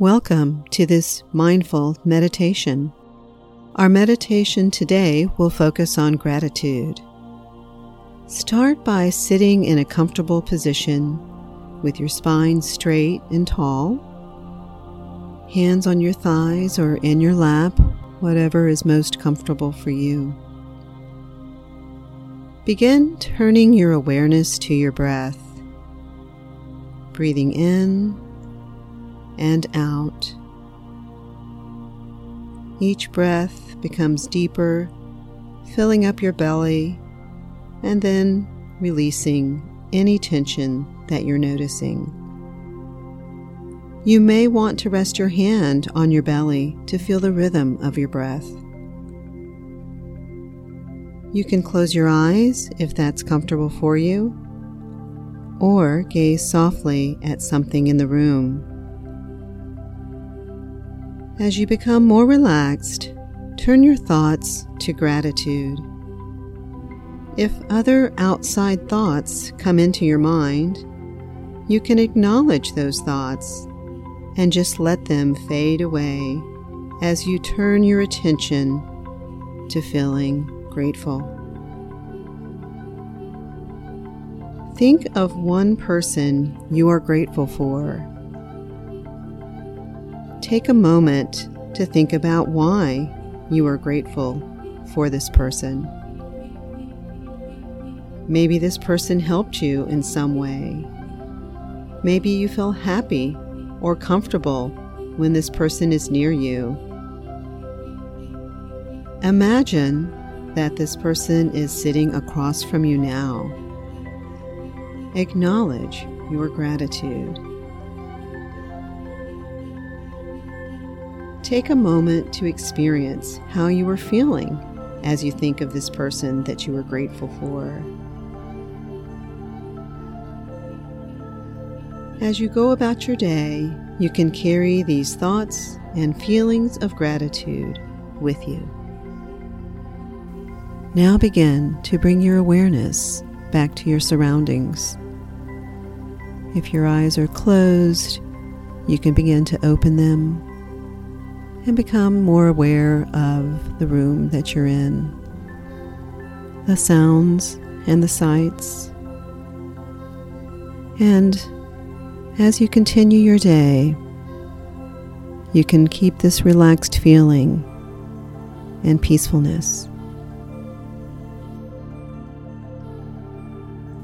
Welcome to this mindful meditation. Our meditation today will focus on gratitude. Start by sitting in a comfortable position with your spine straight and tall, hands on your thighs or in your lap, whatever is most comfortable for you. Begin turning your awareness to your breath, breathing in and out. Each breath becomes deeper, filling up your belly, and then releasing any tension that you're noticing. You may want to rest your hand on your belly to feel the rhythm of your breath. You can close your eyes if that's comfortable for you, or gaze softly at something in the room. As you become more relaxed, turn your thoughts to gratitude. If other outside thoughts come into your mind, you can acknowledge those thoughts and just let them fade away as you turn your attention to feeling grateful. Think of one person you are grateful for. Take a moment to think about why you are grateful for this person. Maybe this person helped you in some way. Maybe you feel happy or comfortable when this person is near you. Imagine that this person is sitting across from you now. Acknowledge your gratitude. Take a moment to experience how you are feeling as you think of this person that you are grateful for. As you go about your day, you can carry these thoughts and feelings of gratitude with you. Now begin to bring your awareness back to your surroundings. If your eyes are closed, you can begin to open them and become more aware of the room that you're in, the sounds and the sights. And as you continue your day, you can keep this relaxed feeling and peacefulness.